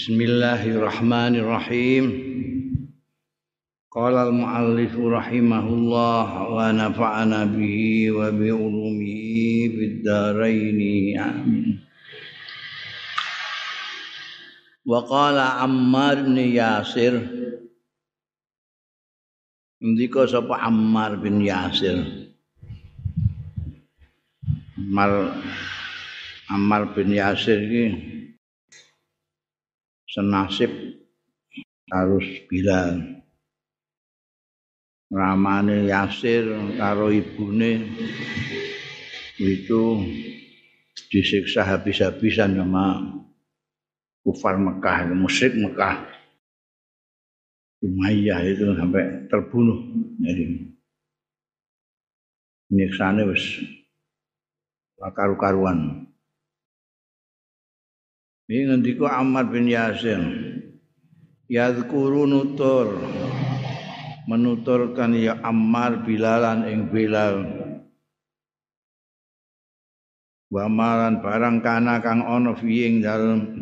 Bismillahirrahmanirrahim. Qala al-muallif rahimahullah wa nafa'ana bihi wa bi ulumihi. Amin. Wa qala Ammar bin Yasir Ndika sapa Ammar bin Yasir Ammar Ammar bin Yasir iki senasib harus Bilal. Ramane Yasir karo ibune itu disiksa habis-habisan sama kufar Mekah, musyrik Mekah. Umayyah itu sampai terbunuh. Jadi nyiksane wis karu-karuan. Ini ngendiko Ammar bin Yasir. Yadhkuru nutur. Menuturkan ya Ammar bilalan ing bilal. Wamalan barang kana kang ana fi ing dalem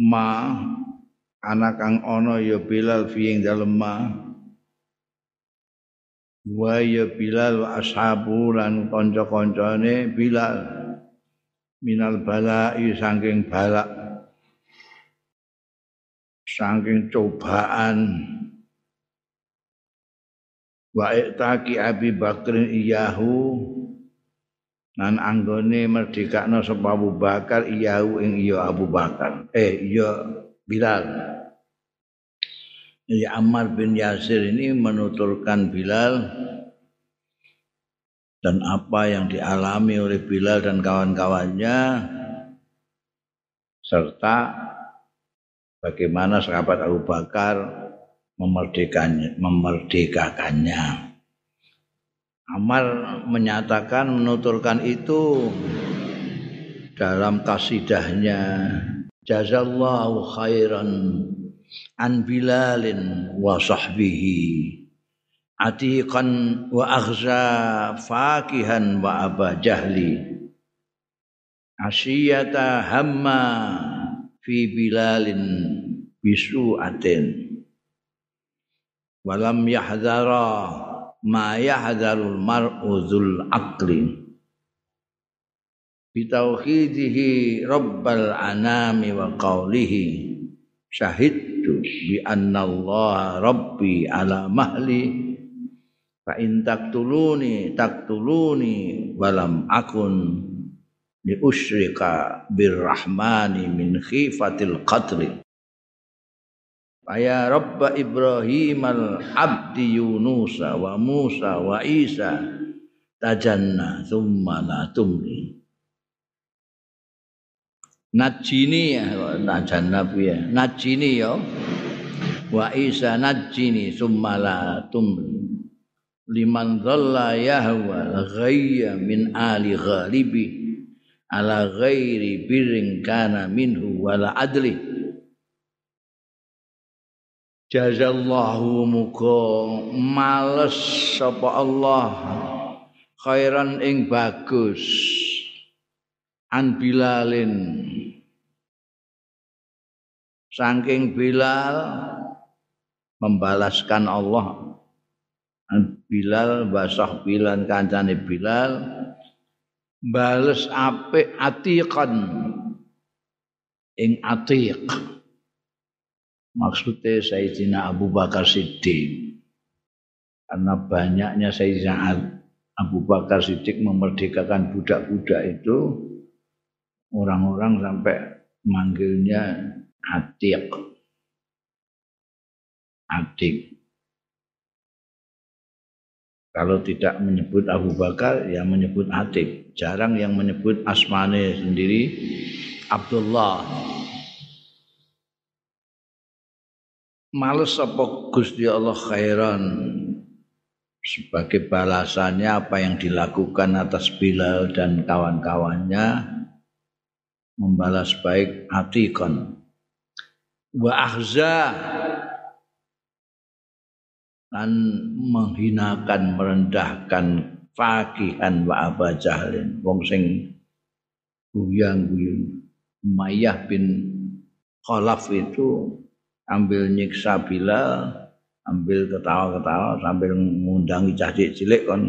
ma ana kang ana ya bilal fi ing dalem ma wa ya bilal ashabu lan kanca-kancane bilal minal balai saking balak saking cobaan. Wa iktaki Abi Bakrin iyahu nan anggone merdekakno sapa Abu Bakar iyahu ing iya Abu Bakar. Eh iya Bilal. Ya Ammar bin Yasir ini menuturkan Bilal dan apa yang dialami oleh Bilal dan kawan-kawannya serta bagaimana sahabat Abu Bakar memerdekanya, memerdekakannya. Amar menyatakan menuturkan itu dalam kasidahnya jazallahu khairan an bilalin wa sahbihi atiqan wa aghza fakihan wa aba jahli. Asyiyata hamma fi bilalin bisu atin walam yahdara ma yahdharul mar'u dzul aqli. Bitauhidihi rabbal anami wa qawlihi. Syahidtu bi anna Allah rabbi ala mahli fa in taktuluni taktuluni walam akun li usyrika birrahmani min khifatil qatli. Faya Rabba Ibrahim al-abdi Yunus wa Musa wa Isa tajanna thumma la tumli. Najini ya tajanna ya Najini ya. Wa Isa najini thumma la tumli liman dhalla yahwa ghayya min ali ghalibi ala ghairi birrin kana minhu wala adli. Jazallahu muga males sapa Allah. Khairan ing bagus. An bilalin. Saking bilal membalaskan Allah Bilal basah Bilal kancane Bilal bales apik atiqan. Ing atiq. Maksudnya Sayyidina Abu Bakar Siddiq. Karena banyaknya Sayyidina Abu Bakar Siddiq memerdekakan budak-budak itu orang-orang sampai manggilnya Atiq. Atiq Kalau tidak menyebut Abu Bakar, ya menyebut Atik. Jarang yang menyebut asmane sendiri Abdullah. Males apa Gusti Allah khairan sebagai balasannya apa yang dilakukan atas Bilal dan kawan-kawannya membalas baik Atikon wa ahza dan menghinakan merendahkan fakihan wa aba jahlin. Wong sing guyang guyung Umayyah bin Khalaf itu ambil nyiksa Bilal, ambil ketawa-ketawa sambil mengundangi cacik cilik kon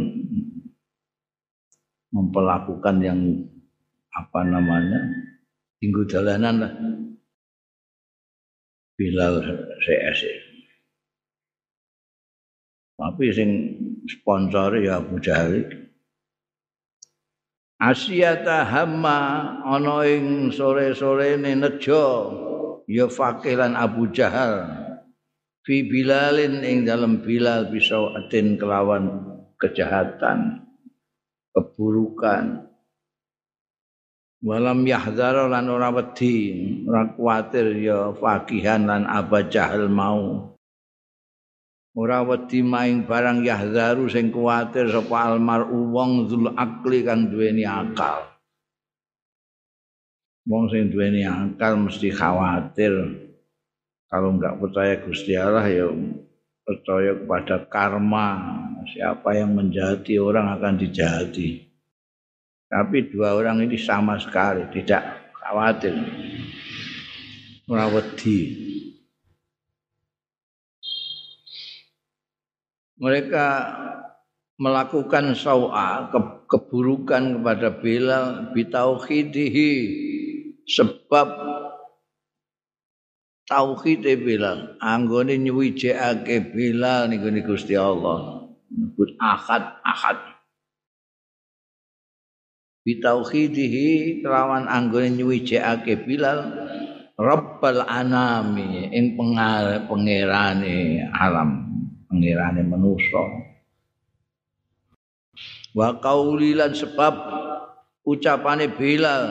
memperlakukan yang apa namanya tinggu jalanan lah. Bilal CS tapi sing sponsor ya Abu Jahal. Asyata hamma ana ing sore-sore nejo ya fakilan Abu Jahal. Fi Bilalin ing dalam Bilal bisa atin kelawan kejahatan keburukan. Walam yahdhar lan ora wedi ora kuwatir ya fakihan lan Abu Jahal mau ora wedi barang yahzaru sing kuwatir sapa almaru wong zul akli kang duweni akal. Wong sing duweni akal mesti khawatir. Kalau enggak percaya Gusti Allah ya percaya kepada karma. Siapa yang menjahati orang akan dijahati. Tapi dua orang ini sama sekali tidak khawatir. Ora wedi mereka melakukan sawa ke, keburukan kepada Bilal bitauhidihi sebab tauhid Bilal. Anggone nyuwijake Bilal niku Gusti Allah. Nyebut ahad ahad. Bitauhidihi kelawan anggone nyuwijake Bilal Rabbal anami ing pengerane alam pengirane manusa wa qaulilan sebab ucapane Bilal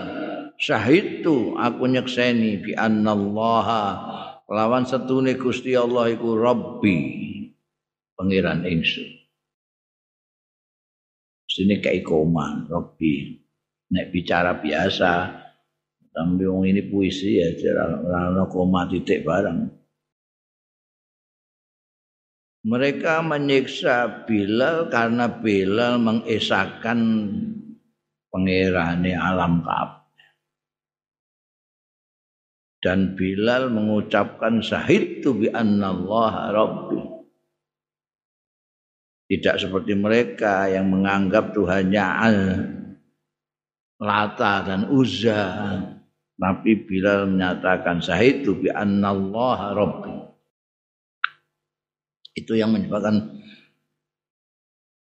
syahidtu aku nyekseni bi annallaha lawan setune Gusti Allah iku Rabbi pangeran ingsun sini koma Rabbi. Nek bicara biasa tapi ini puisi ya ora koma titik barang mereka menyiksa Bilal karena Bilal mengesahkan pengirani alam kaf. Dan Bilal mengucapkan sahid tu bi Allah Rabbi. Tidak seperti mereka yang menganggap Tuhannya Al Lata dan Uzza. Tapi Bilal menyatakan sahid tu bi Allah Rabbi itu yang menyebabkan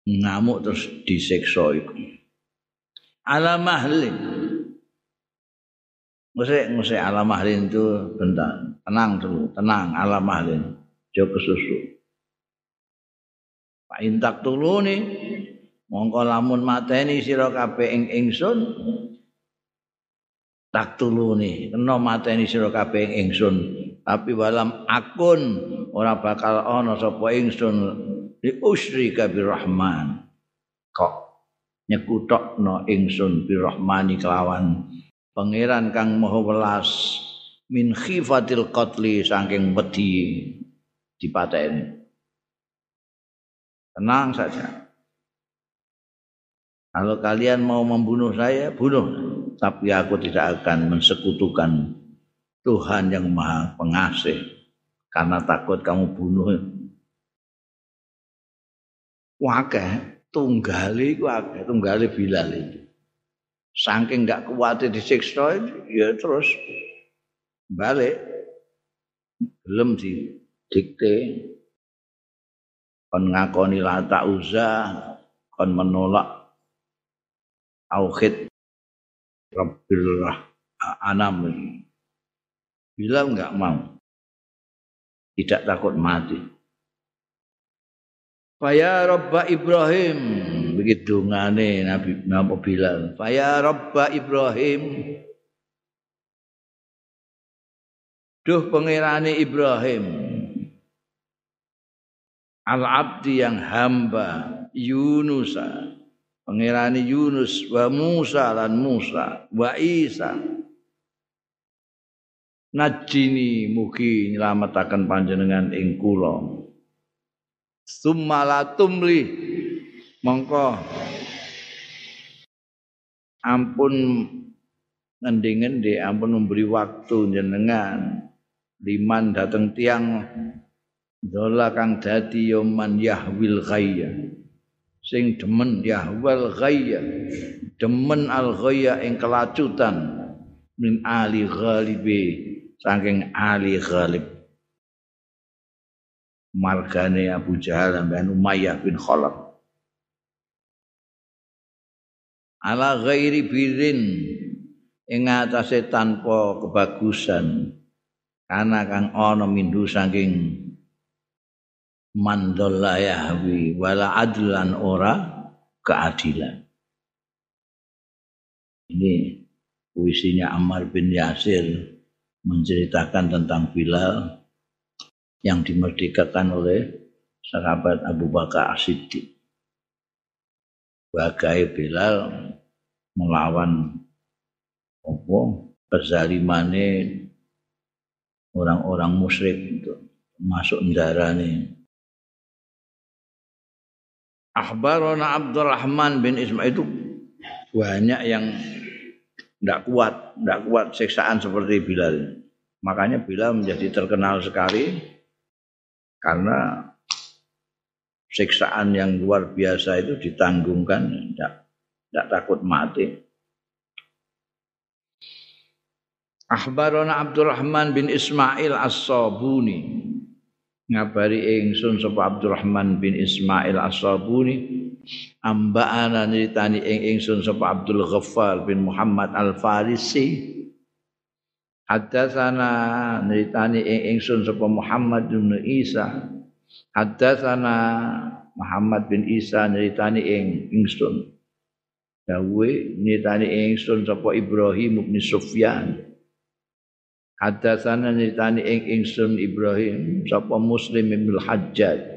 ngamuk terus disekso itu. Ala mahlin. Musik musik ala mahlin itu bentar. Tenang dulu, tenang ala mahlin. Jo kesusu. Pak intak dulu nih. Mongko lamun mateni sira kabeh ing ingsun tak tuluni kena mateni sira kabeh ing ingsun tapi walam akun ora bakal ana sapa ingsun di usri kabir rahman kok nyekutokno ingsun bi rahmani kelawan pangeran kang maha welas min khifatil qatli saking wedi dipateni. Tenang saja. Kalau kalian mau membunuh saya bunuh. Tapi aku tidak akan mensekutukan Tuhan yang maha pengasih karena takut kamu bunuh. Wakeh tunggali ku akeh, tunggali Bilal itu. Saking enggak kuat disiksa ya terus balik belum di dikte kon ngakoni lata uza kon menolak tauhid Rabbil Anam Bilal enggak mau. Tidak takut mati. Faya Rabba Ibrahim. Begitu ngane Nabi Nabi Bilal. Faya Rabba Ibrahim. Duh pengirani Ibrahim. Al-abdi yang hamba Yunus. Pengirani Yunus wa Musa dan Musa wa Isa najini mugi nyelametaken panjenengan ing kula. Summalatumli mongko. Ampun ngendi-ngendi ampun memberi waktu jenengan liman dateng tiang. Dola kang dadi yoman yahwil ghayya. Sing demen yahwal ghayya. Demen al ghayya ing kelacutan. Min ali ghalibi saking ali ghalib. Margane Abu Jahal dan Umayyah bin Khalaf. Ala ghairi birin ing atase tanpa kebagusan. Karena kang ana mindu saking mandalla yahwi wala adlan ora keadilan. Ini puisinya Ammar bin Yasir menceritakan tentang Bilal yang dimerdekakan oleh sahabat Abu Bakar As-Siddiq. Bagai Bilal melawan apa kezalimane orang-orang musyrik itu masuk ini. Akhbarona Abdurrahman bin Ismail itu banyak yang tidak kuat, tidak kuat siksaan seperti Bilal. Makanya Bilal menjadi terkenal sekali karena siksaan yang luar biasa itu ditanggungkan, tidak, tidak takut mati. Akhbarona Abdurrahman bin Ismail As-Sabuni ngabari ingsun sapa Abdurrahman bin Ismail As-Sabuni amba'ana nyeritani ing ingsun sapa Abdul Ghaffar bin Muhammad Al-Farisi. Haddatsana nyeritani ing ingsun sapa Muhammad bin Isa. Haddatsana Muhammad bin Isa nyeritani ing ingsun Dawe nyeritani ingsun sapa Ibrahim bin Sufyan. Hadatsana nitani ing ingsun Ibrahim sapa Muslim bin Hajjaj.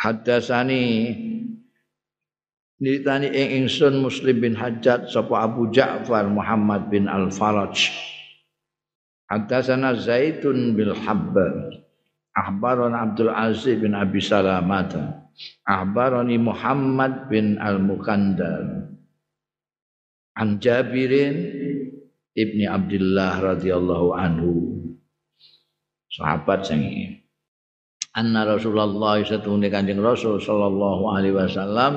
Hadatsani nitani ing ingsun Muslim bin Hajjaj sapa Abu Ja'far Muhammad bin Al-Faraj. Hadatsana Zaitun bil Habbar. Akhbarana Abdul Aziz bin Abi Salamata. Akhbarani Muhammad bin Al-Mukandar. An Jabirin Ibni Abdullah radhiyallahu anhu sahabat sing anna Rasulullah satune Kanjeng Rasul sallallahu alaihi wasallam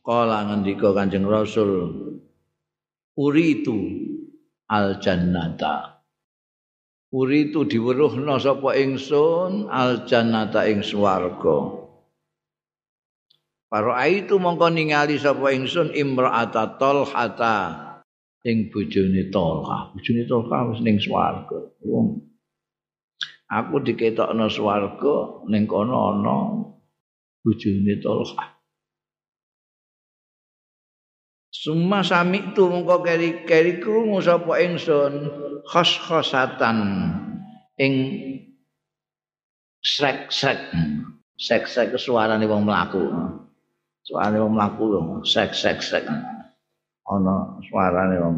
kala ngendika Kanjeng Rasul uritu al jannata uritu diweruhna sapa ingsun al jannata ing swarga Para itu mongko ningali sapa ingsun imra'ata talhata ing bojone Tolha. Bojone Tolha wis ning swarga. Wong aku diketokno swarga ning kono ana bojone Tolha. Summa sami tu mengko keri-keri krungu sapa ingsun khos-khosatan ing srek-srek. Sek-sek suarane wong mlaku. Suarane wong mlaku lho, sek-sek-sek. ana suarane wong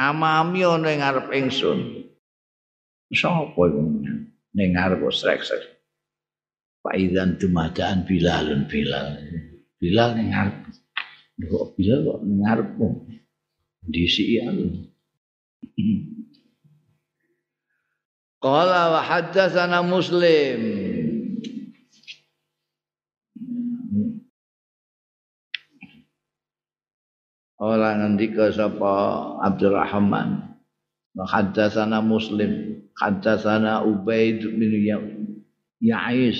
amami ana ing ngarep ingsun sapa iku ning ngarep srek-srek Faizan tumadaan Bilalun Bilal. Bilal ning ngarep. Kok Bilal kok ning ngarep Disi Qala wa haddatsana Muslim Ora ngendika sapa Abdurrahman. Haddatsana Muslim, haddatsana Ubaid bin Ya'is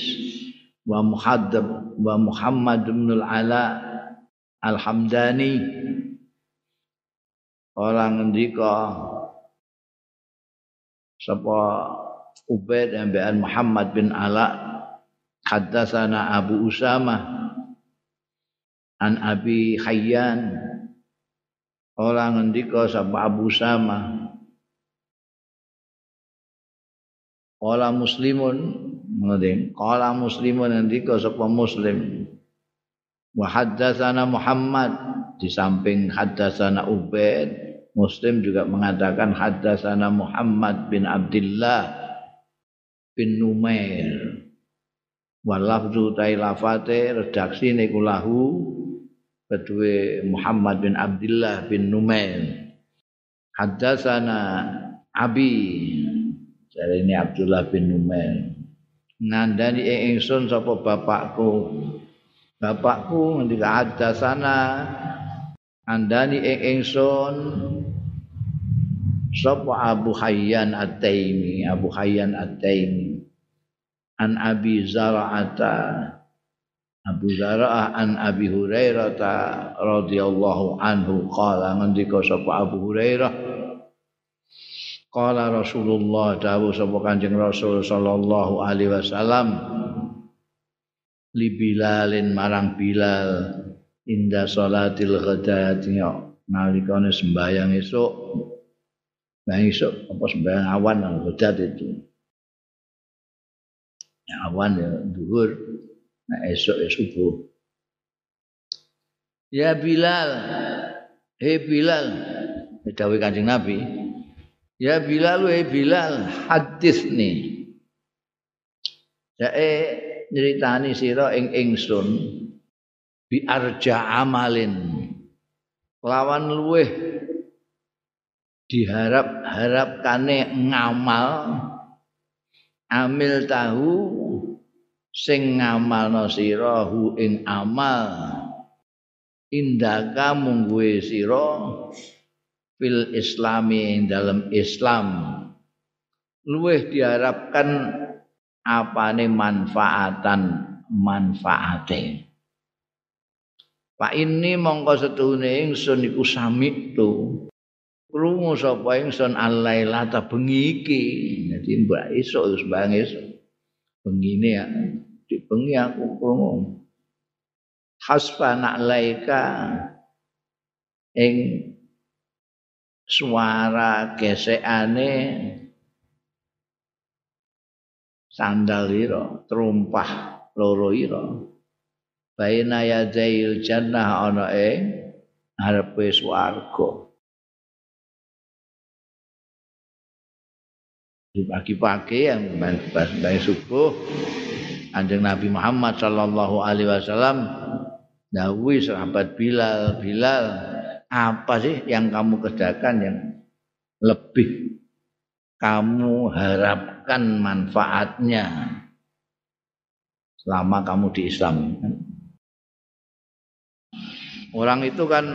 wa Muhaddab wa Muhammad bin Al-Ala Al-Hamdani. Ora ngendika sapa Ubaid dan Muhammad bin Ala haddatsana Abu Usama an Abi Hayyan Orang ngendika sapa Abu Sama Kala muslimun ngending kala muslimun ngendika sapa muslim. Wa haddatsana Muhammad. Di samping haddatsana Ubaid Muslim juga mengatakan haddatsana Muhammad bin Abdullah bin Numair. Wa lafzu tai lafate redaksi niku lahu kedua Muhammad bin Abdullah bin Numail Haddatsana Abi Jadi ini Abdullah bin Numail ngandani ing ingsun sapa bapakku. Bapakku ngendika haddatsana andani ing ingsun sapa Abu Hayyan At-Taimi Abu Hayyan At-Taimi. An Abi Zara'ata Abu Zara'ah an Abi Hurairah radhiyallahu anhu qala ngendika sapa Abu Hurairah qala Rasulullah dawuh sapa Kanjeng Rasul sallallahu alaihi wasallam li Bilalin marang Bilal inda salatil ghadati nalikane sembahyang esuk sembahyang esuk apa sembahyang awan ghadat itu awan ya dhuwur Nah esok ya subuh. Ya Bilal, hei Bilal, dawe kancing Nabi. Ya Bilal, hei Bilal, hadis nih. Jae nyeritani sira ing ingsun bi arja amalin lawan luweh diharap-harapkane ngamal amil tahu sing ngamalno sira hu ing amal indaka mungguwe sira fil islami dalam Islam. Luweh diharapkan apane manfaatan manfaate. Pak ini mongko setuhune ingsun iku sami tu krungu sapa ingsun alaila ta bengi iki. Dadi mbak esuk wis bang esuk. Bengine ya di bengi aku krungu. Hasfa laika ing suara gesekane sandal ira trumpah loro ira. Baina yadail jannah ana ing arepe swarga. Di pagi-pagi yang baik subuh Anjing Nabi Muhammad Sallallahu Alaihi Wasallam Dawi sahabat Bilal Bilal apa sih yang kamu kerjakan yang lebih kamu harapkan manfaatnya selama kamu di Islam? Orang itu kan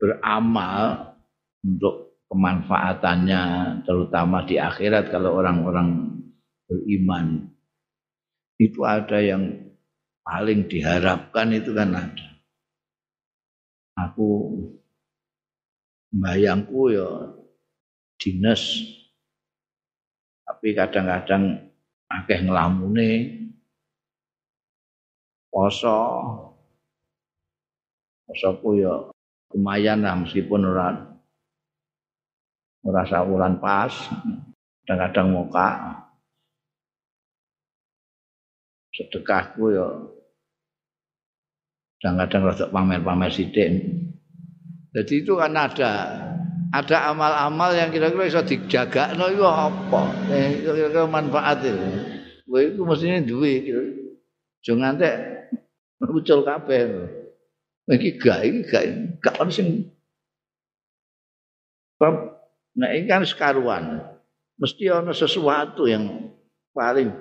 beramal untuk kemanfaatannya terutama di akhirat kalau orang-orang beriman. Itu ada yang paling diharapkan itu kan ada aku bayangku ya dinas tapi kadang-kadang akeh ngelamune poso. Posoku ya lumayan lah meskipun ora ora pas kadang-kadang muka sedekahku ya kadang-kadang rada pamer-pamer sithik. Jadi itu kan ada ada amal-amal yang kira-kira bisa dijaga no itu apa? Eh, kira-kira manfaat itu. Kowe itu mestinya duwe kira. Jangan ngantek muncul kabeh. Iki gak, iki gak, gak ono sing Nah ini kan sekaruan. Mesti ada sesuatu yang paling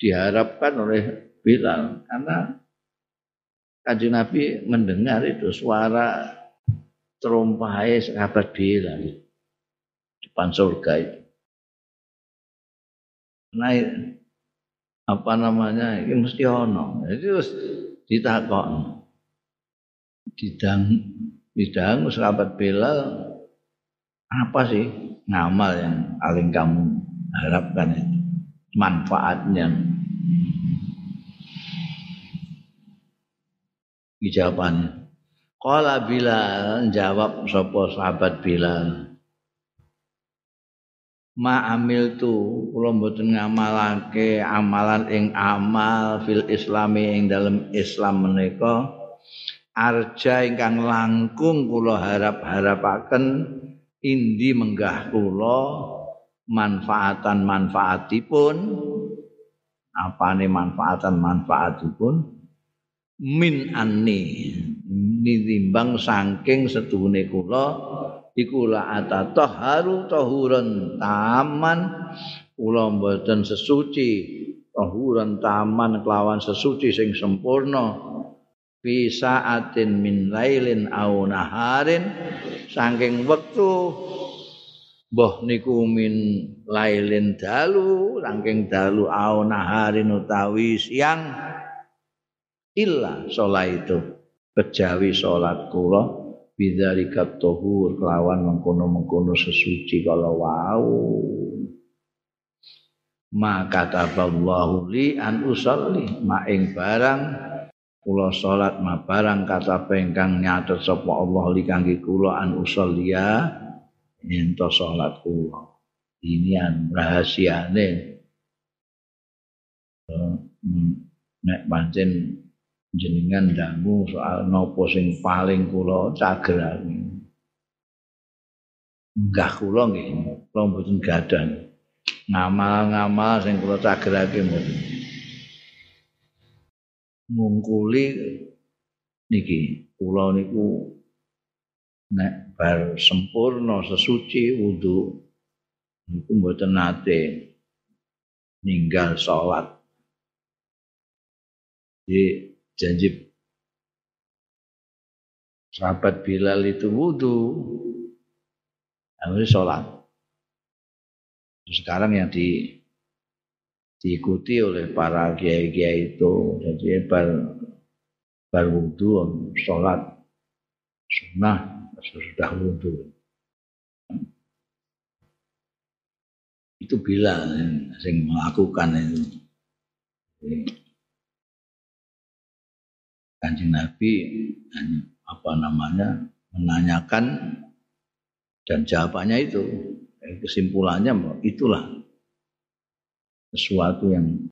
diharapkan oleh Bilal karena Kanjeng Nabi mendengar itu suara terumpahai sahabat Bilal di depan surga itu. Nah, apa namanya? Ini mesti ono. Terus ditakon. Didang didang sahabat Bilal apa sih ngamal yang paling kamu harapkan itu manfaatnya jawabannya. Qala Bilal jawab sapa sahabat Bilal. Ma amil tu kula mboten ngamalake amalan ing amal fil islami ing dalam Islam menika arja ingkang langkung kula harap-harapaken indi menggah kula manfaatan manfaatipun apane manfaatan manfaatipun min anni. Nitimbang saking setune kula iku la atataharu tahuran taman. Kula mboten sesuci tahuran taman kelawan sesuci sing sempurna. Fi saatin min lailin au naharin. Saking wektu Mbah niku min lailin dalu saking dalu au naharin utawi siang illa salat itu. Kejawi salat kula bidzalika tuhur kelawan mengkono-mengkono sesuci kalau wau. Maka taballahu li an usalli ma ing barang kula salat ma barang kata pengkang nyatet sapa Allah li kangge kula an usalliya ento salat kula. Ini an rahasiane. Eh, nek pancen jenengan dangu soal nopo sing paling kula cagerake enggak kula nggih kula mboten gadah ngamal-ngamal sing kula cagerake mboten. Ngungkuli niki kula niku nek bar sempurna sesuci wudu niku mboten nate ninggal salat di janji sahabat Bilal itu wudu akhirnya sholat sekarang yang di diikuti oleh para kiai-kiai itu jadi bar bar wudu sholat sunnah sudah wudhu. Itu bila yang melakukan itu. Kanjeng Nabi apa namanya menanyakan dan jawabannya itu. Kesimpulannya itulah sesuatu yang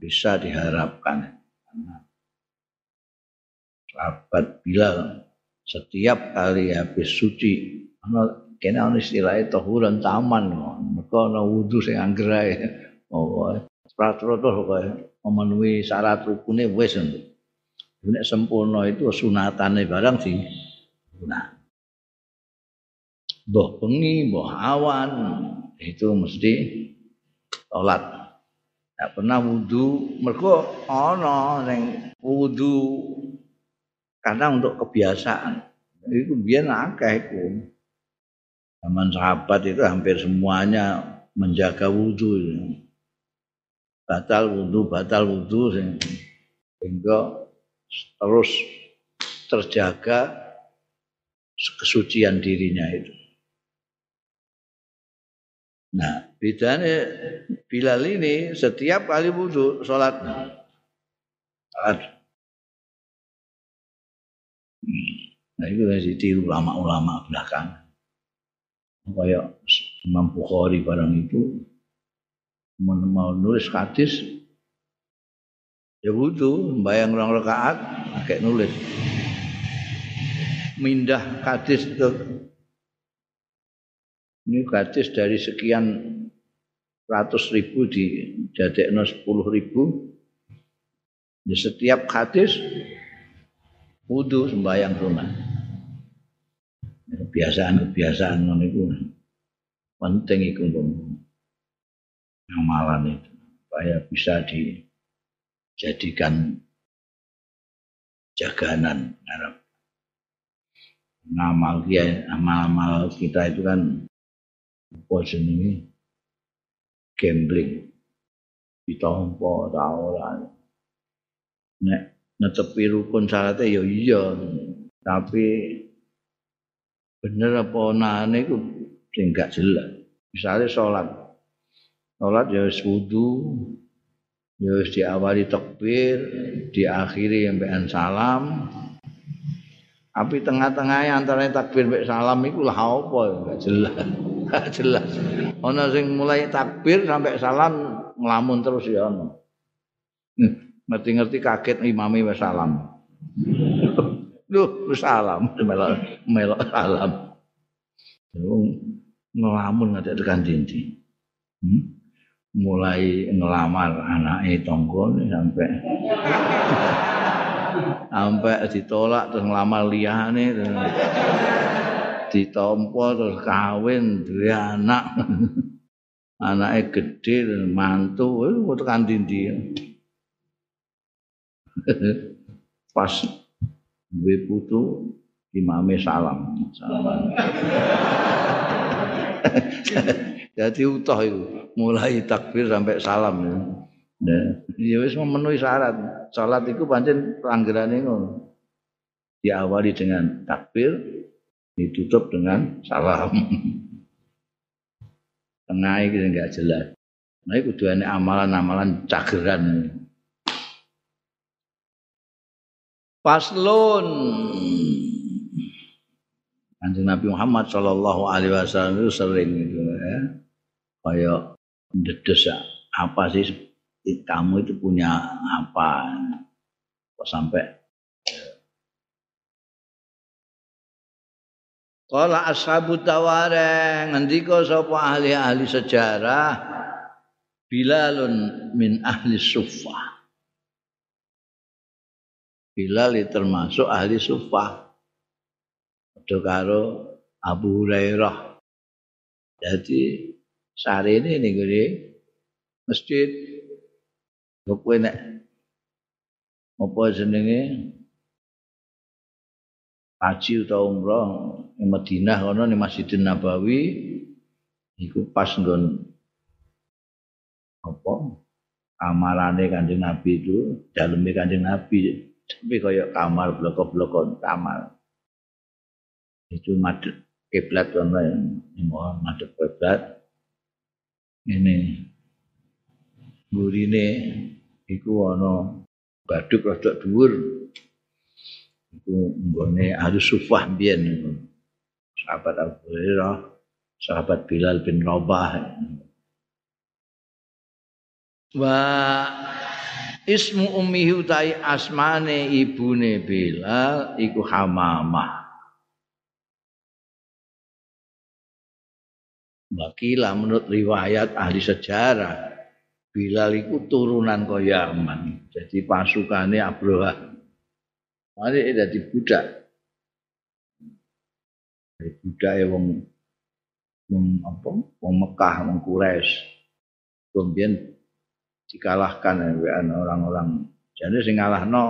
bisa diharapkan. Sahabat Bilal setiap kali habis suci ana kene ana istilah taman mergo ana wudu sing anggere oh rata-rata memenuhi syarat rukune wis nek sempurna itu sunatane barang sih nah mbah bengi mbah awan itu mesti sholat. Tidak pernah wudhu mereka ana yang wudhu karena untuk kebiasaan. Itu biar akeh itu zaman sahabat itu hampir semuanya menjaga wudhu batal wudhu batal wudhu sehingga terus terjaga kesucian dirinya itu Nah, bedanya Bilal ini setiap kali wudhu sholat. Sholat Nah itu yang ditiru ulama-ulama belakang. Kayak Imam Bukhari barang itu mau nulis hadis ya butuh bayang orang rakaat kayak nulis. Mindah hadis itu. Ini hadis dari sekian ratus ribu di jadekno sepuluh ribu. Di setiap hadis wudhu sembahyang sunat. Kebiasaan-kebiasaan non itu penting itu amalan itu supaya bisa dijadikan jaganan Arab. Amal dia, amal-amal kita itu kan apa jenenge gambling. Ditompo ta ora. Nek netepi rukun syaratnya ya iya tapi bener apa onane iku sing jelas misalnya sholat sholat ya wis ya wis diawali takbir diakhiri sampai salam tapi tengah-tengahnya antara takbir sampai salam itu lah apa gak jelas gak jelas ono sing mulai takbir sampai salam ngelamun terus ya ono ngerti-ngerti kaget imami wis salam. Duh, salam, melok melok salam. Ngelamun ngadek tekan dinti. Hmm? Mulai ngelamar anaknya tonggo sampai. Sampai ditolak terus ngelamar liyane ditompo terus kawin duwe anak. Anake gede mantu tekan dindi. Pas duwe putu imame salam salam jadi utuh itu mulai takbir sampai salam ya. Nah, ya wis memenuhi syarat. Salat itu pancen pelanggarane ngono. Diawali dengan takbir, ditutup dengan salam. Tengah iki enggak jelas. Nah, itu amalan-amalan cageran. Paslon Kanjeng Nabi Muhammad Shallallahu Alaihi Wasallam itu sering itu ya, kayak dedes apa sih kamu itu punya apa? Kok sampai Kala ashabu taware? Ngendika sapa ahli-ahli sejarah? Bilalun min ahli suffah Bilal termasuk ahli suffah Padha karo Abu Hurairah. Jadi sehari ini nih masjid kowe nek apa jenenge? Haji utawa umroh ing Madinah kono ning Masjidin Nabawi iku pas nggon apa? Kamarane Kanjeng Nabi itu daleme Kanjeng Nabi. Tapi kaya kamar bloko-bloko kamar. Itu madhep kiblat kono yang madhep kiblat ini. Burine iku ana baduk rada dhuwur. Iku nggone harus sufah biyen sahabat Abu Hurairah sahabat Bilal bin Rabah. Wa ismu ummihi utai asmane ibune Bilal iku Hamamah Wakilah menurut riwayat ahli sejarah Bilal itu turunan kaya aman. Jadi pasukannya Abroha. Mari jadi budak. Dari budak ya wong wong apa? Wong Mekah, wong Quraisy. Kemudian dikalahkan ya orang-orang. Jadi sing ngalahno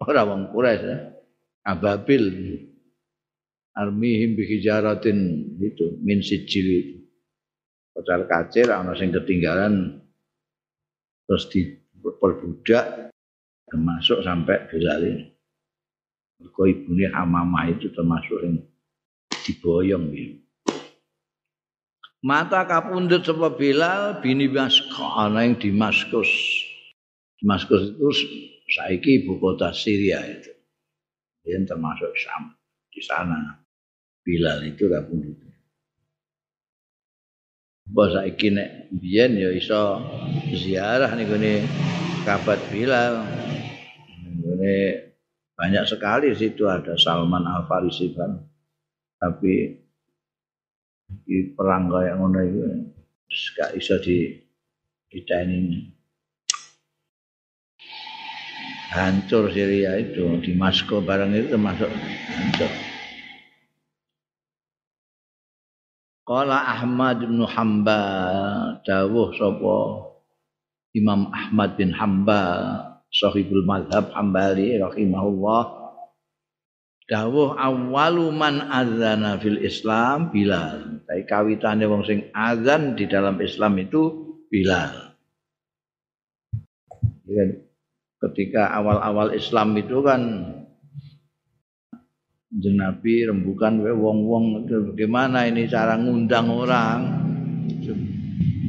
ora wong Quraisy ya. Ababil armihim bihijaratin itu min sijil kocar kacir ana sing ketinggalan terus diperbudak termasuk sampai Bilal ini. Mergo ibune Amamah itu termasuk yang diboyong ya. Mata kapundut sapa Bilal bini Masko ana yang di Damaskus. Damaskus itu saiki ibu kota Syria itu. Dia termasuk Syam di sana. Bilal itu kapundut. Mbah saiki nek biyen ya iso ziarah niku ne Kabat Bilal. Ini banyak sekali situ ada Salman Al Farisi kan. Tapi di perang kayak ngono itu gak iso di ini hancur Syria itu di Moskow barang itu termasuk hancur. Qala Ahmad bin Hambal dawuh sapa Imam Ahmad bin Hambal sahibul mazhab Hambali rahimahullah dawuh awwalu man adzana fil Islam Bilal. Tapi kawitane wong sing azan di dalam Islam itu Bilal. Ketika awal-awal Islam itu kan Jeng Nabi rembukan wong-wong. Bagaimana ini cara ngundang orang?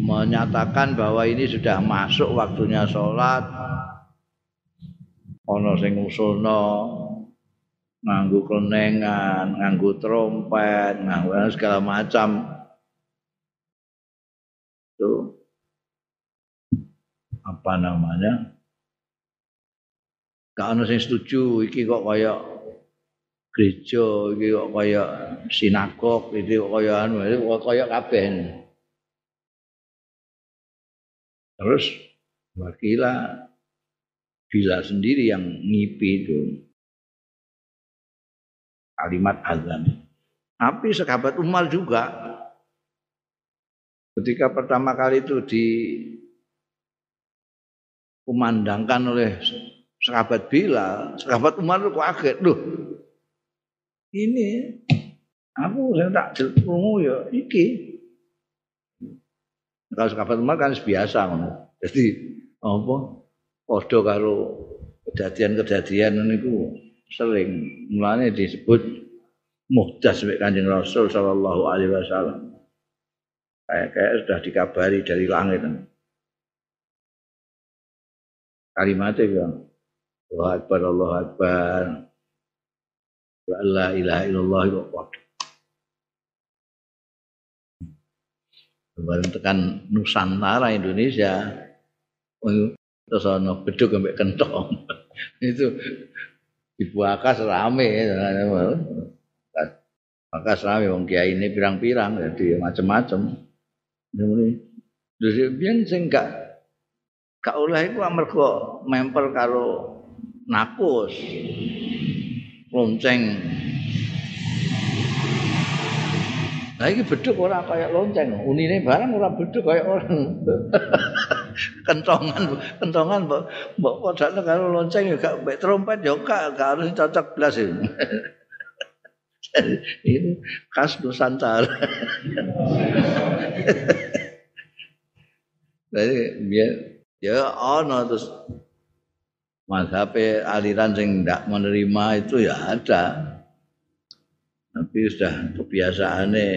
Menyatakan bahwa ini sudah masuk waktunya sholat. Ono sing usulno nganggu kelenengan, nganggu trompet, nganggu segala macam. Itu apa namanya? Gak ono sing setuju iki kok kayak gereja iki kok kaya sinagog iki kok kaya anu kok kaya kabeh terus wakila Bila sendiri yang ngipi itu kalimat azan. Tapi sahabat Umar juga ketika pertama kali itu di kumandangkan oleh sahabat Bila, sahabat Umar itu kaget, loh ini aku saya tak jelpungu ya iki. Kalau sahabat Umar kan biasa Jadi apa? Padha karo kejadian-kejadian niku sering mulane disebut muhdas mek Kanjeng Rasul sallallahu alaihi wasallam. Kayak kayak sudah dikabari dari langit. Kalimatnya bilang, Allah Akbar, Allah Akbar. Wa la ilaha illallah wa Kemarin tekan Nusantara Indonesia, terus ono beduk sampai kentong. itu ibu akas rame. Akas rame wong kiai ini pirang-pirang jadi macam-macam. Terus biyen sing gak gak oleh iku amarga memper karo nakus. Lonceng Nah ini beduk ora kayak lonceng. Unine barang ora beduk kayak orang. kentongan kentongan mbok mbok padane karo lonceng ya gak mbek trompet ya gak gak harus cocok blas ini. ini khas Nusantara. Jadi biar ya ono terus mazhab aliran sing ndak menerima itu ya ada. Tapi sudah kebiasaannya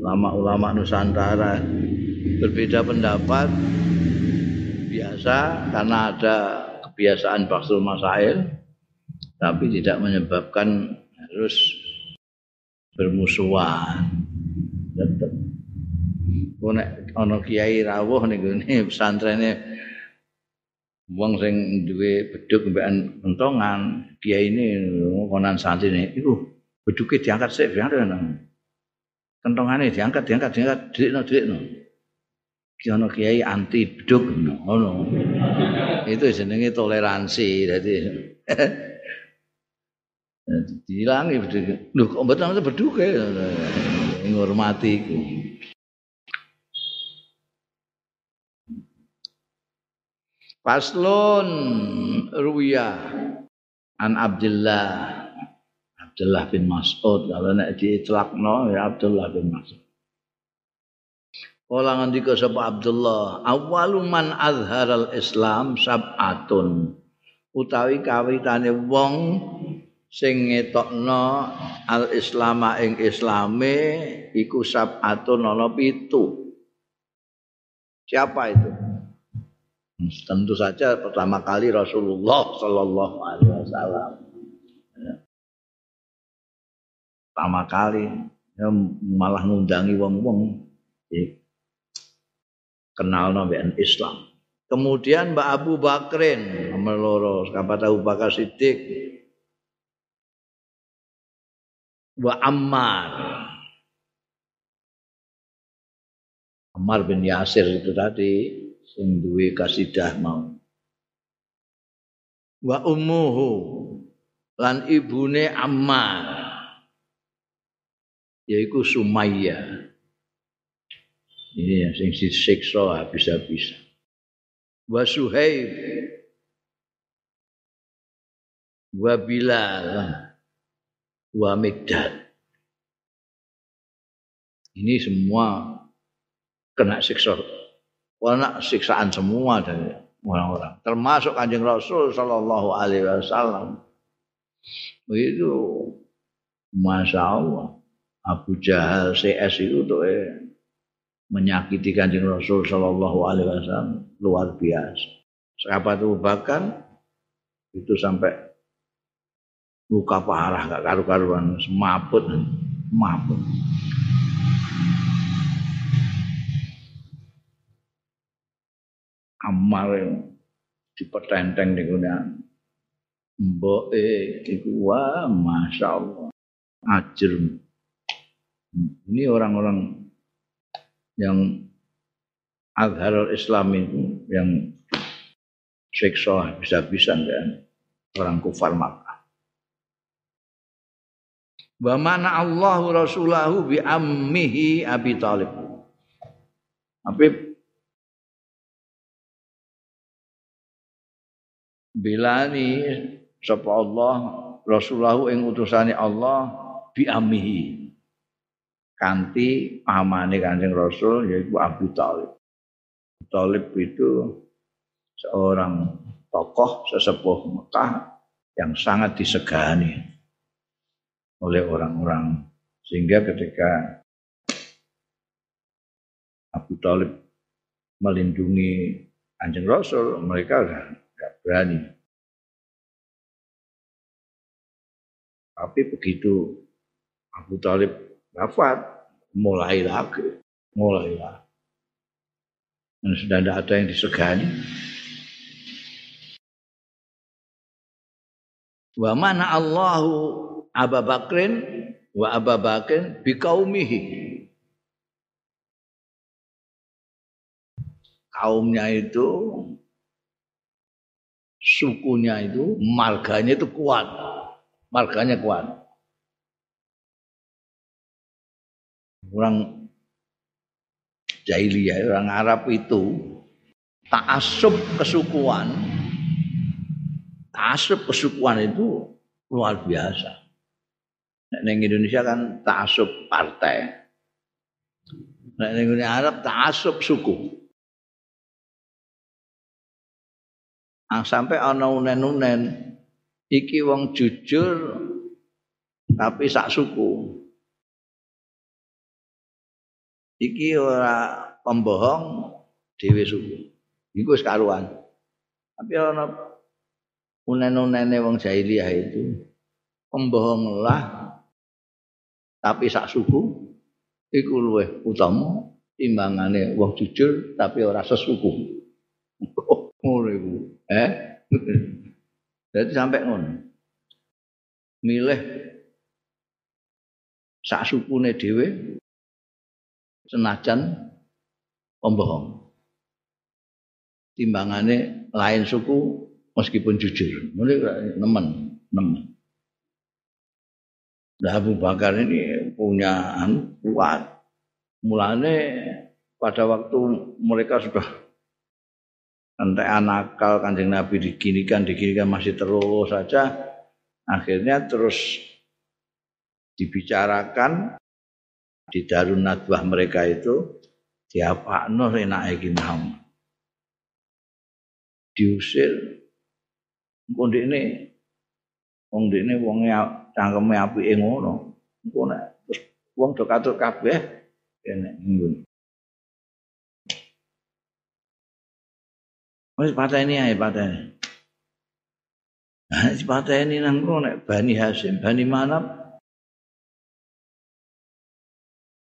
ulama-ulama Nusantara. Berbeda pendapat biasa karena ada kebiasaan baksul masail tapi tidak menyebabkan harus bermusuhan. Tetap ana kiai rawuh ning ngene pesantrene wong sing duwe beduk mbekan kentongan kiai ini konan santri iku beduke diangkat sik diangkat kentongane diangkat diangkat diangkat dirikno dirikno. Ki ana kiai anti beduk ngono. Itu jenenge toleransi jadi dihilangi beduk lho kok mboten itu beduk ngurmati Paslon Ruya an Abdullah Abdullah bin Mas'ud. Kalau nek diitlakno ya Abdullah bin Mas'ud. Kala ngendika sapa Abdullah awwalu man azharal Islam sab'atun. Utawi kawitane wong sing ngetokno al islama ing islame iku sab'atun ana pitu. Siapa itu? Tentu saja pertama kali Rasulullah Sallallahu Alaihi Wasallam pertama kali ya, malah ngundangi wong-wong ya, kenal nabian Islam. Kemudian Mbak Abu Bakrin nomor loro, sahabat Abu Bakar Siddiq. Wa Ammar. Ammar bin Yasir itu tadi sing duwe kasidah mau. Wa ummuhu lan ibune Ammar yaitu Sumayyah. Ini yang sing disiksa habis-habisan. Wa Suhaib wa Bilal wa Mikdad. Ini semua kena siksa. Kena siksaan semua dari orang-orang. Termasuk kanjeng Rasul Sallallahu Alaihi Wasallam. Itu Masya Allah. Abu Jahal CS itu tuh eh, menyakiti kanjeng Rasul Shallallahu Alaihi Wasallam luar biasa. Sahabat Abu Bakar itu sampai luka parah gak karu-karuan semaput semaput amal dipetenteng di dunia mbok eh iku wah masya Allah ajar ini orang-orang yang Azharul Islam itu yang siksa bisa-bisa kan orang kufar Makkah. Wa mana Allahu rasulahu bi ammihi Abi Thalib. Habib bilani sapa Allah Rasulahu ing utusane Allah bi ammihi kanthi pamane Kanjeng Rasul yaitu Abu Thalib. Thalib itu seorang tokoh sesepuh Mekah yang sangat disegani oleh orang-orang sehingga ketika Abu Talib melindungi Kanjeng Rasul mereka berani Tapi begitu Abu Talib wafat, mulai lagi, mulai lagi. Dan sudah tidak ada yang disegani. Wa mana Allahu Abu Bakrin wa Abu Bakrin kaumihi. Kaumnya itu sukunya itu marganya itu kuat marganya kuat. Orang jahiliyah, orang Arab itu taasub kesukuan, taasub kesukuan itu luar biasa. Neng Indonesia kan taasub partai. Nah, neng Arab taasub suku. Nah, sampai ana unen-unen iki wong jujur tapi sak suku. Iki ora pembohong dhewe suku. Iku wis karuan. Tapi ana unen-unene wong jahiliyah itu pembohong lah tapi sak suku iku luwih utama timbangane wong jujur tapi ora sesuku. Eh? Jadi sampai ngono. Milih sak sukune dhewe senajan pembohong. Timbangane lain suku meskipun jujur. Mulai nemen, nemen. Nah, Abu Bakar ini punya kuat. Mulane pada waktu mereka sudah entek nakal kanjeng Nabi diginikan diginikan masih terus saja. Akhirnya terus dibicarakan di Darun Nadwah mereka itu diapakno enak iki mau. Diusir. Engko ini wong ini wonge cangkeme apike ngono. Engko nek terus wong do katur kabeh kene Wis pateni ae pateni. Si pateni nang kono nek Bani Hasim, Bani Manap.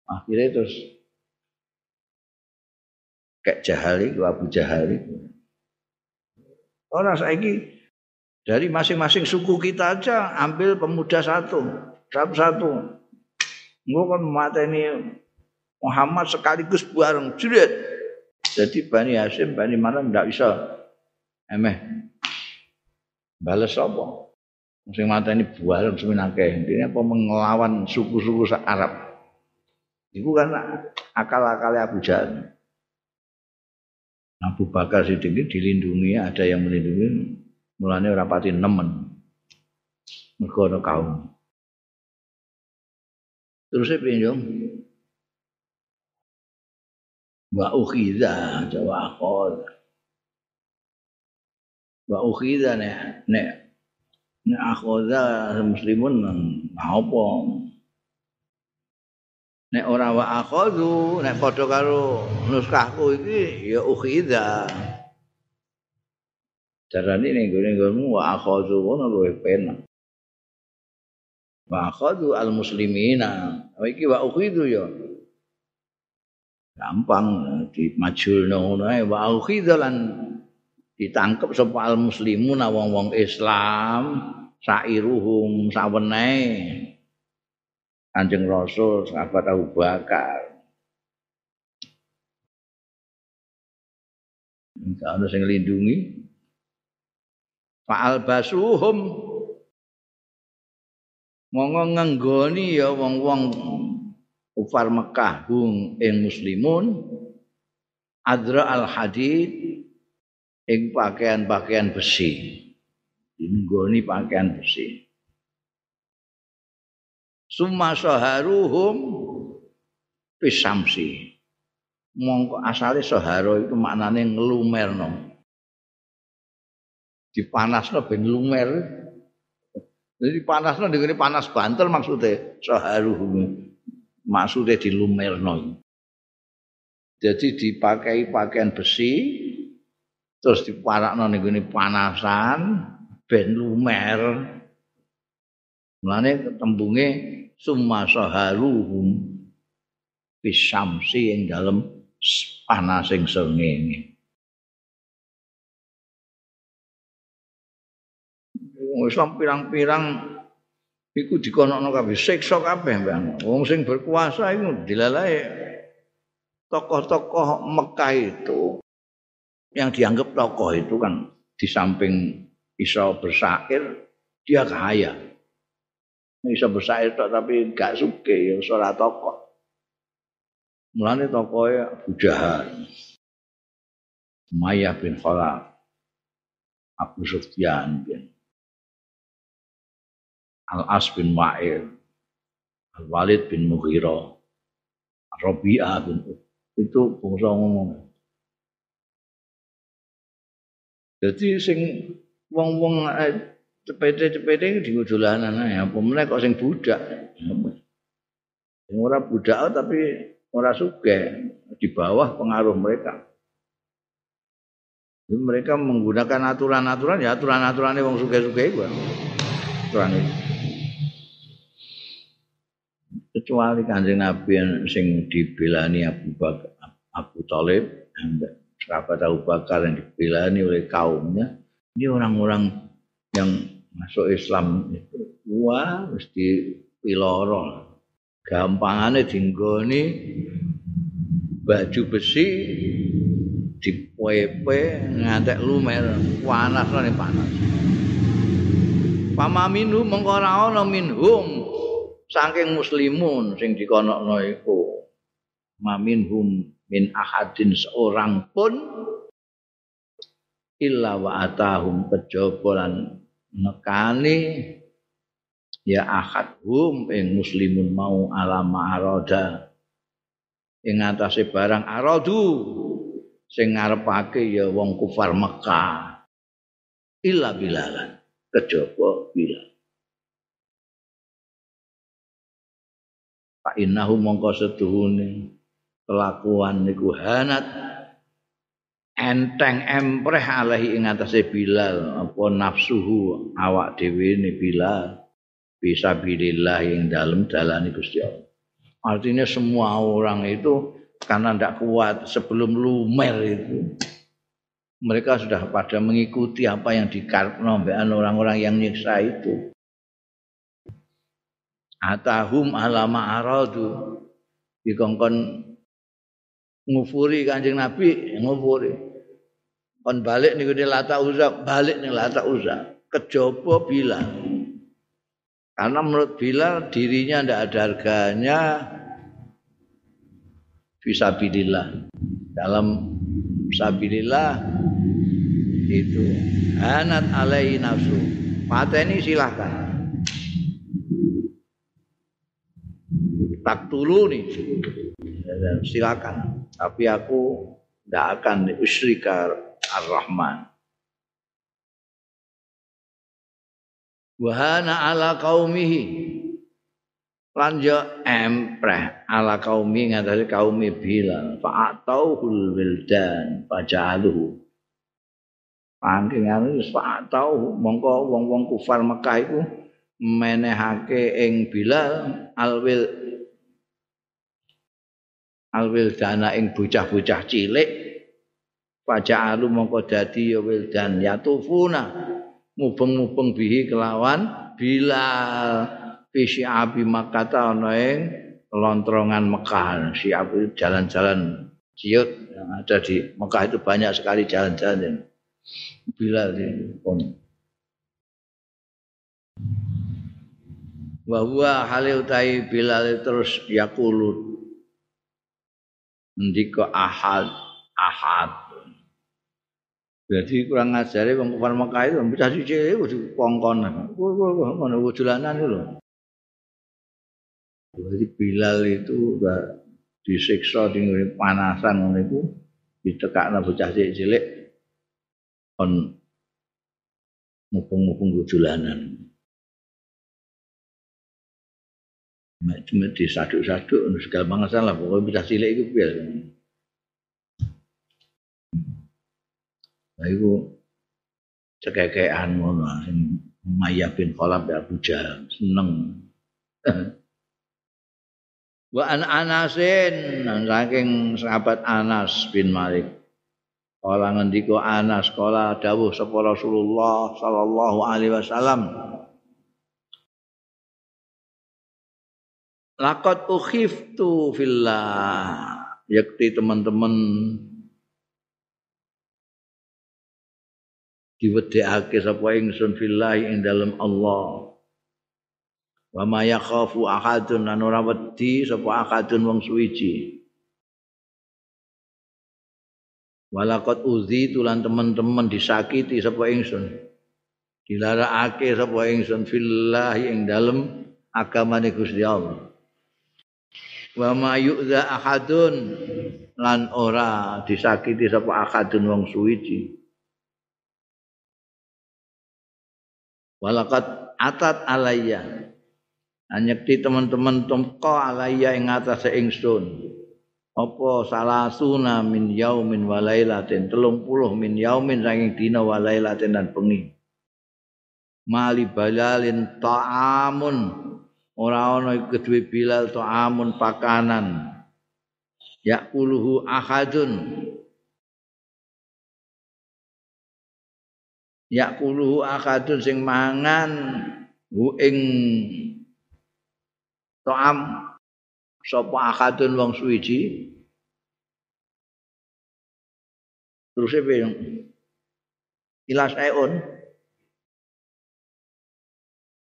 Akhirnya terus kayak Jahali, Abu Jahali. Orang saiki dari masing-masing suku kita aja ambil pemuda satu, satu-satu. Engko kan mateni Muhammad sekaligus bareng jerit. Jadi Bani Hasim, Bani mana tidak bisa emeh balas apa? Sing mata ini bualan seminake. Intinya apa mengelawan suku-suku Arab. Itu kan akal-akal Abu Jahal. Abu Bakar Siddiq dilindungi, ada yang melindungi. Mulanya rapati nemen. Mereka kaum. Terus saya pinjam, wa ukhidha jawa akhod wa ukhidha nek nek nek akhodha muslimun apa nek ora wa akhodu nek padha karo nuskahku iki ya ukhidha. Carane ning gone-gonemu wa akhodu ngono luwih penak wa akhodu al muslimina iki wa ukhidhu ya gampang di ngono ae. Wa khidlan ditangkep sapa al muslimun wong-wong Islam sairuhum sawenehe Kanjeng Rasul sahabat Abu Bakar. Enggak ada yang melindungi fa'al basuhum monggo ngenggoni ya wong-wong kufar Mekah hum ing muslimun adra al hadid ing pakaian-pakaian besi. Nggoni pakaian besi. Summa saharuhum pisamsi mongko asale saharo itu maknane nglumerno dipanasno ben lumer. Jadi panasno dengan panas bantal maksudnya saharuhum maksudnya dilumerno jadi dipakai pakaian besi terus diparakno ning panasan ben lumer Mulane tembunge summa saharuhum bisamsi ing dalem panasing srengenge. Islam pirang-pirang iku dikonokno kabeh siksa kabeh Bang. Wong sing berkuasa iku dilalae tokoh-tokoh Mekah itu yang dianggap tokoh itu kan di samping iso bersair dia kaya. Iso bersair tok tapi gak suke ya ora tokoh. Mulane tokohe Abu Jahal. Maya bin Khalaf. Abu Sufyan bin Al-As bin Wa'il. Al-Walid bin Mughirah. Rabi'ah bin itu bangsa ngomong. Jadi sing wong-wong eh, cepete-cepete di dolanan ae apa meneh kok sing budak. Sing budak tapi ora suge di bawah pengaruh mereka. Jadi mereka menggunakan aturan-aturan ya aturan-aturannya wong suge-suge iku. Aturan itu. Kecuali kanjeng Nabi yang sing dibelani Abu Bakar, Abu Talib, sahabat Abu Bakar yang dibelani oleh kaumnya, ini orang-orang yang masuk Islam itu wah mesti piloro. Gampangane dinggoni baju besi dipepe ngantek lumer panas. Nih panas Pama minhum mengko ora minhum saking muslimun sing dikonokno iku maminhum min ahadin seorang pun illa wa atahum kejobolan nekani ya ahad hum ing muslimun mau alama aroda ing atase barang arodu sing ngarepake ya wong kufar Mekah. Illa bilalan kejaba bilal innahu mongko setuhune kelakuan niku hanat. Enteng empreh alaihi ing atase Bilal. Apa nafsuhu awak dhewe ne Bilal. Bisa bilillah yang dalam dalani Gusti Allah. Artinya semua orang itu karena tidak kuat sebelum lumer itu. Mereka sudah pada mengikuti apa yang dikarpno orang-orang yang nyiksa itu. Atahum alama aradu. Dikongkon ngufuri kanjeng Nabi ngufuri. Kon balik niku ne lata uza balik ning lata uza kejaba Bilal. Karena menurut Bilal dirinya ndak ada harganya. Fisabilillah dalam fisabilillah itu. Anat alai nafsu. Pateni silahkan tak nih. Silakan. Tapi aku tidak akan usyrika Ar-Rahman. Wahana ala kaumihi lanjo empreh ala kaumi ngatasi kaumi bilang fa'atauhul wildan fajaluhu pangkingan wis fa'atau mongko wong-wong kufar Mekah iku menehake ing Bilal alwil alwildana ing bocah-bocah cilik. Pajak alu mongko dadi ya wildan yatufuna. Mubeng-mubeng bihi kelawan Bila fi syi'abi makata ana ing lontrongan Mekah. Si itu jalan-jalan ciut. Yang ada di Mekah itu banyak sekali jalan-jalan bilal di pun. Bahwa halil utai bila terus yakulut ndika ahad ahad Jadi kurang ngajari wong kufar Mekah itu bisa suci itu kongkon. Ngono wujudanan itu loh. Jadi Bilal itu udah disiksa di panasan ngono iku ditekakno bocah cilik kon mupung-mupung gujulanan. Cuma disaduk-saduk segala bangsa lah pokoknya bocah cilik itu piye. Lah iku cekekean ngono sing Maya bin Khalaf Abu Jahal seneng. Wa an Anasin saking sahabat Anas bin Malik. Kala ngendika Anas kala dawuh sapa Rasulullah sallallahu alaihi wasallam. Laqad ukhiftu fillah. Yakti teman-teman diwedekake sapa ingsun fillahi ing dalem Allah. wa ma yakhafu ahadun lan ora wedi sapa ahadun wong suwiji walaqad uzi tulan teman-teman disakiti sapa ingsun dilarakake sapa ingsun fillahi ing dalem agamane Gusti Allah wa ma yu'za ahadun. Lan ora disakiti sapa ahadun wong suwiji. Walaqad atat alayya anyekti teman-teman tumko alaiya ing atase ingsun. Apa salasuna min yaumin wa lailatin? 30 min yaumin saking dina wa lailatin dan bengi. Mali balalin ta'amun ora ana iku bilal ta'amun pakanan. Yakuluhu ahadun. Yakuluhu ahadun sing mangan hu ing To'am. Sapa akadun wong suwiji? Terus e ilas aeon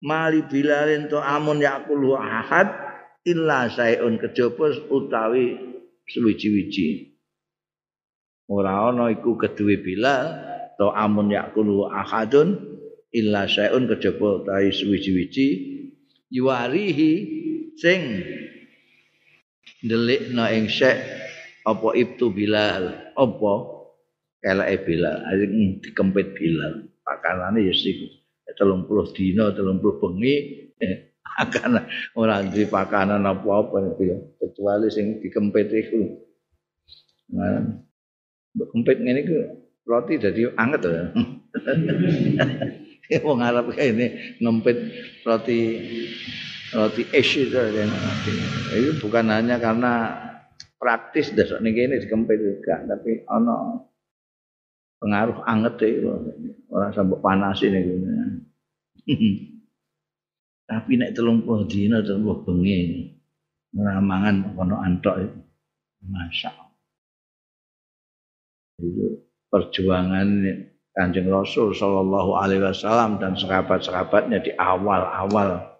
mali bilalin to amun yakulu ahad illa saeun kejaba utawi suwiji-wiji. Ora ana iku keduwe bilal to amun yakulu ahadun illa saeun kejaba utawi suwiji-wiji. Yuwarihi sing ndelikno ing syekh apa ibtu bilal. Apa? Keleke bilal. Sing dikempit bilal. Pakanane ya sik 30 dina 30 bengi eh, akan ora duwe pakanan apa-apa kecuali sing dikempit iku. Nah kempit ngene iku roti dadi anget to wong Arab kene ngempit roti roti es itu itu bukan hanya karena praktis dasar nih ini dikempit juga tapi ono pengaruh anget itu orang sampai panas ini tapi naik telung puluh dino telung puluh bengi ramangan ono antok itu. Masya itu perjuangan kanjeng Rasul Shallallahu Alaihi Wasallam dan sahabat-sahabatnya di awal-awal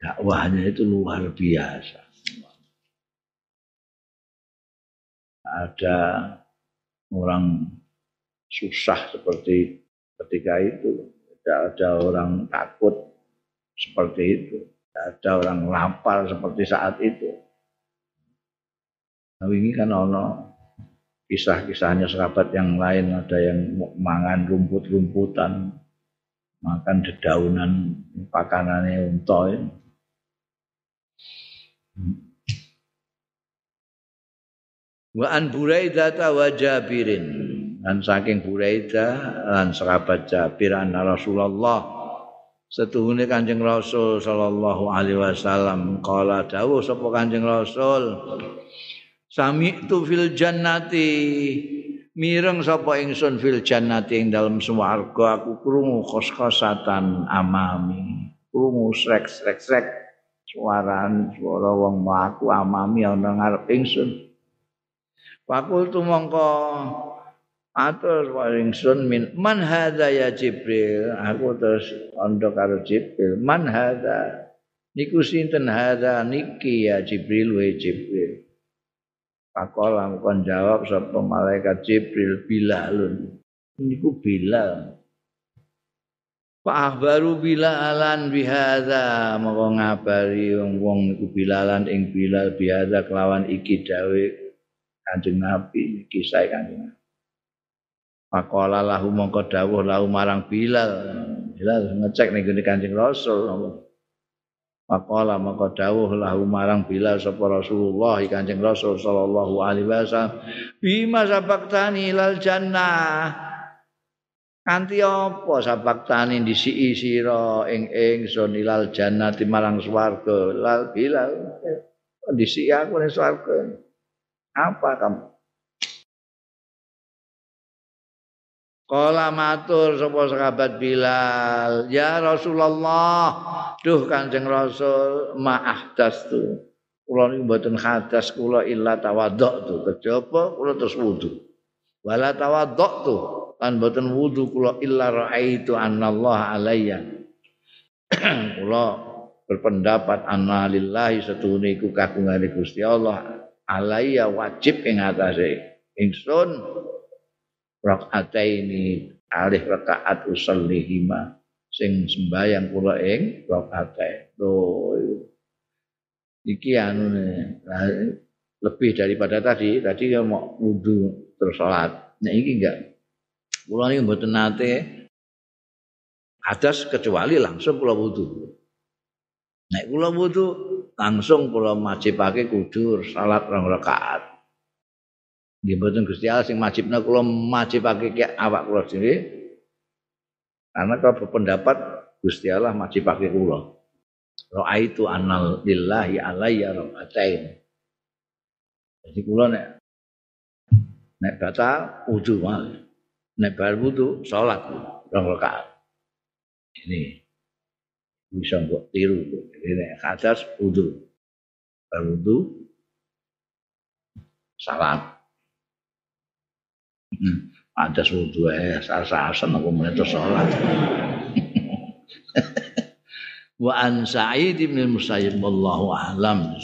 dakwahnya itu luar biasa. Ada orang susah seperti ketika itu, tidak ada orang takut seperti itu, tidak ada orang lapar seperti saat itu. Nah, ini kan ono kisah-kisahnya sahabat yang lain ada yang mangan rumput-rumputan makan dedaunan pakanannya ini. Wa an Buraidah wa Jabirin dan saking Buraidah dan sahabat Jabir anna Rasulullah. Setuhune Kanjeng Rasul sallallahu alaihi wasallam. Kala dawuh sapa Kanjeng Rasul? Sami tu fil jannati. Mireng sapa ingsun fil jannati ing dalem swarga aku krungu khos-khosatan amami. Krungu srek-srek-srek suaran suara wong mlaku amami ana ngarep ingsun. Fakultu mongko atur ingsun min man hadza ya jibril aku terus ando karo jibril man hadza niku sinten hadza niki ya Jibril wa Jibril Pakola kon jawab sapa malaikat Jibril Bilalun. Niku Bilal. Pak baru bilalan bihadza moko ngabari wong wong niku bilalan ing bilal bihadza kelawan iki dawe Kanjeng Nabi iki sae Kanjeng Nabi. Pakola lahu mongko dawuh lahu marang Bilal. Bilal ngecek ning Kanjeng Rasul. Faqala maka dawuh lahu marang Bilal sapa Rasulullah Kanjeng Rasul sallallahu alaihi wasallam. Bima sabaktani ilal jannah. Kanti apa sabaktani disiki sira ing ingsun ilal jannati marang swarga? Lal Bilal. Disiki aku ning swarga. Apa kamu Kala matur sapa sahabat Bilal, "Ya Rasulullah, duh Kanjeng Rasul, ma'ahdas tu. Kula niku mboten hadas kula illa tawadhu tu, kejaba kula terus wudu. Wala tawadhu tu, lan mboten wudu kula illa raaitu anallah alayya." kula berpendapat anna lillahi setune iku kagungane Gusti Allah alayya wajib ing atase ingsun ini alih rakaat usallihima sing sembayang kula ing rakaat lho iki anu lebih daripada tadi tadi ya mau wudu terus salat nah iki enggak. Kula niki mboten nate adas kecuali langsung kula wudu. Nek kula wudu langsung kula majibake kudur salat rong rakaat Nggih mboten Gusti Allah sing majibna kula majibake awak kula dhewe. Karena kalau berpendapat Gusti Allah majibake kula. Ra'aitu annal lillahi alayya rakaatain. Jadi kula nek nek batal wudu wae. Nek bar wudu salat rong rakaat. Ini bisa mbok tiru. Ini hadas wudu. Bar wudu salat. Hmm. Ada wudhu ya, sar-sarsen aku mulai sholat. Wa an Sa'id bin Musayyib wallahu a'lam.